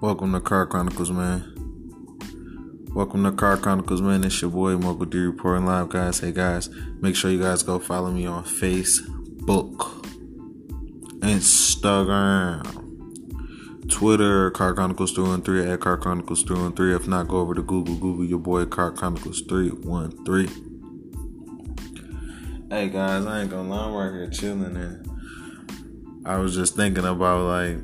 Welcome to Car Chronicles, man. Welcome to Car Chronicles, man. It's your boy Mogul D reporting live, guys. Hey, guys, make sure you guys go follow me on Facebook, Instagram, Twitter, Car Chronicles 313 at Car Chronicles 313. If not, go over to Google, Google your boy Car Chronicles 313. Hey guys, I ain't gonna lie, I'm right here chilling and I was just thinking about like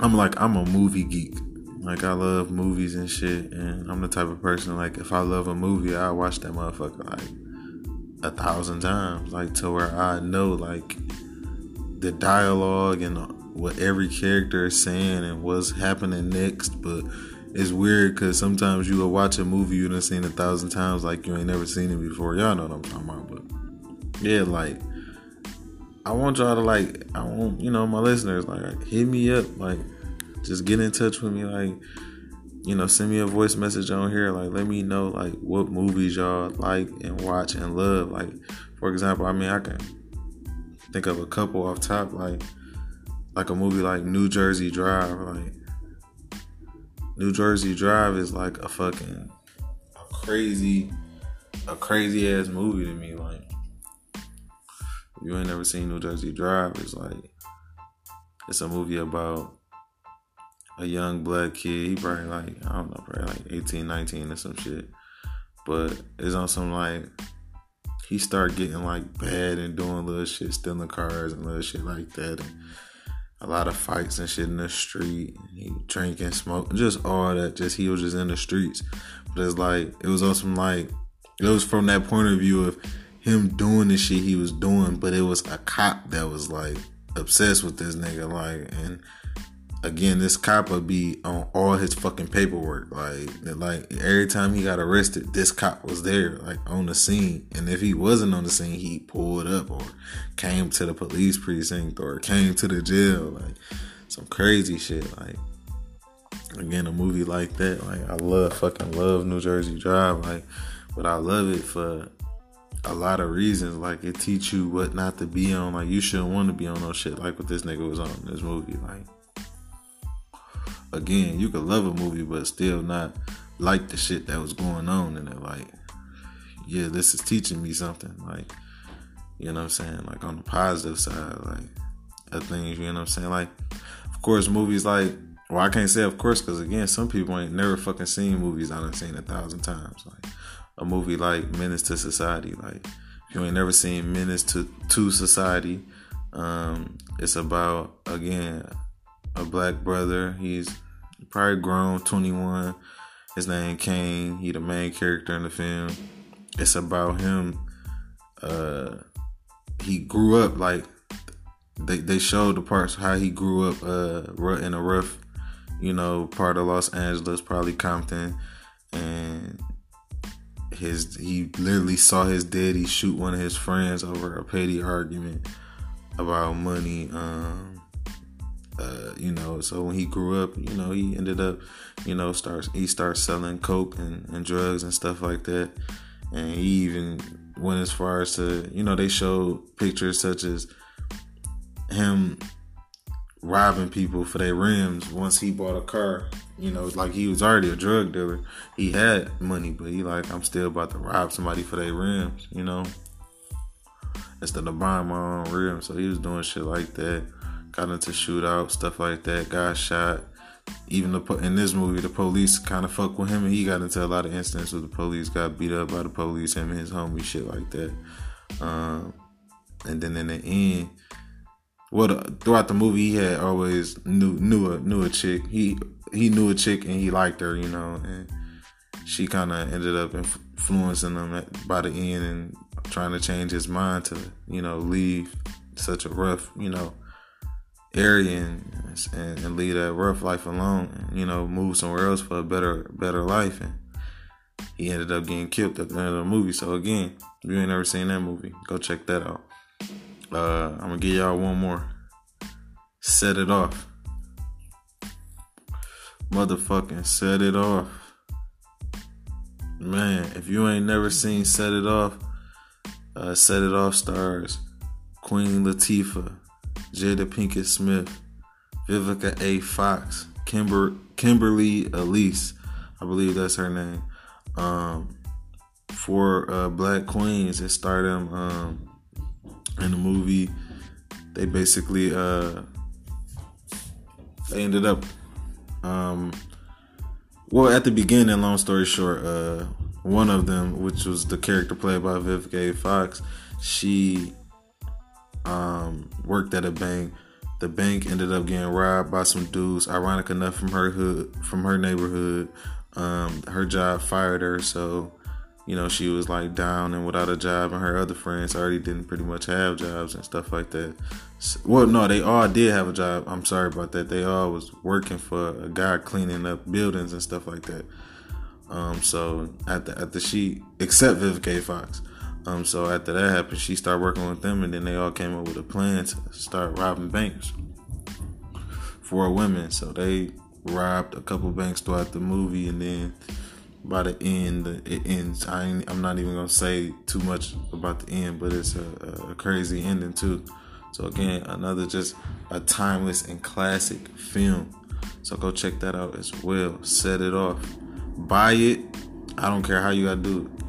I'm like I'm a movie geek. Like I love movies and shit, and I'm the type of person like if I love a movie, I watch that motherfucker like a thousand times, like to where I know like the dialogue and what every character is saying and what's happening next. But it's weird because sometimes you will watch a movie you done seen a thousand times, like you ain't never seen it before. Y'all know what I'm talking about, but yeah, like I want y'all to like I want you know my listeners like hit me up like just get in touch with me like you know send me a voice message on here like let me know like what movies y'all like and watch and love like for example I mean I can think of a couple off top like like a movie like New Jersey Drive like New Jersey Drive is like a fucking a crazy a crazy ass movie to me like you ain't never seen New Jersey Drive, it's like it's a movie about a young black kid. He probably like I don't know, probably like 18, 19 or some shit. But it's on some like he start getting like bad and doing little shit, stealing cars and little shit like that. And a lot of fights and shit in the street. He drinking, smoking, just all that. Just he was just in the streets. But it's like it was on some like it was from that point of view of him doing the shit he was doing, but it was a cop that was like obsessed with this nigga, like, and again, this cop would be on all his fucking paperwork, like, like every time he got arrested, this cop was there, like, on the scene, and if he wasn't on the scene, he pulled up or came to the police precinct or came to the jail, like, some crazy shit, like. Again, a movie like that, like I love fucking love New Jersey Drive, like, but I love it for a lot of reasons. Like it teach you what not to be on. Like you shouldn't want to be on no shit like what this nigga was on in this movie. Like again, you could love a movie but still not like the shit that was going on in it. Like, yeah, this is teaching me something. Like, you know what I'm saying? Like on the positive side, like of things, you know what I'm saying? Like, of course, movies like well, I can't say of course because again, some people ain't never fucking seen movies I done seen a thousand times. Like a movie like Menace to Society. Like if you ain't never seen Menace to to Society, um, it's about again a black brother. He's probably grown, 21. His name Caine. He the main character in the film. It's about him. Uh, he grew up like they they showed the parts how he grew up uh in a rough, you know, part of Los Angeles, probably Compton, and his he literally saw his daddy shoot one of his friends over a petty argument about money. Um, uh, you know, so when he grew up, you know, he ended up, you know, starts he starts selling coke and, and drugs and stuff like that. And he even went as far as to, you know, they showed pictures such as him robbing people for their rims once he bought a car. You know, it's like he was already a drug dealer. He had money, but he like, I'm still about to rob somebody for their rims, you know. Instead of buying my own rims. So he was doing shit like that. Got into shootout, stuff like that, got shot. Even the, in this movie, the police kind of fuck with him, and he got into a lot of incidents where the police got beat up by the police, him and his homie, shit like that. Um, and then in the end, well, throughout the movie, he had always knew knew a knew a chick. He he knew a chick and he liked her, you know, and she kind of ended up influencing him at, by the end and trying to change his mind to you know leave such a rough you know area and, and, and leave that rough life alone and you know move somewhere else for a better better life. And he ended up getting killed at the end of the movie. So again if you ain't never seen that movie go check that out uh, I'm gonna give y'all one more. Set it off. Motherfucking set it off. Man, if you ain't never seen Set It Off, uh, Set It Off stars Queen Latifah, Jada Pinkett Smith, Vivica A. Fox, Kimber Kimberly Elise, I believe that's her name. Um, for uh, Black Queens, it starred them um, in the movie. They basically uh, they ended up um, well at the beginning. Long story short, uh, one of them, which was the character played by Vivica Fox, she um, worked at a bank. The bank ended up getting robbed by some dudes. Ironic enough, from her hood, from her neighborhood. Um, her job fired her, so you know she was like down and without a job, and her other friends already didn't pretty much have jobs and stuff like that. So, well, no, they all did have a job. I'm sorry about that. They all was working for a guy cleaning up buildings and stuff like that. Um, so at the she except Vivica Fox. Um, so after that happened, she started working with them, and then they all came up with a plan to start robbing banks for women. So they robbed a couple banks throughout the movie, and then by the end, it ends. I am not even gonna say too much about the end, but it's a, a crazy ending too. So again, another just a timeless and classic film. So go check that out as well. Set it off. Buy it. I don't care how you gotta do it.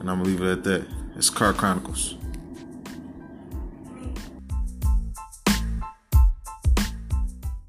And I'm gonna leave it at that. It's Car Chronicles.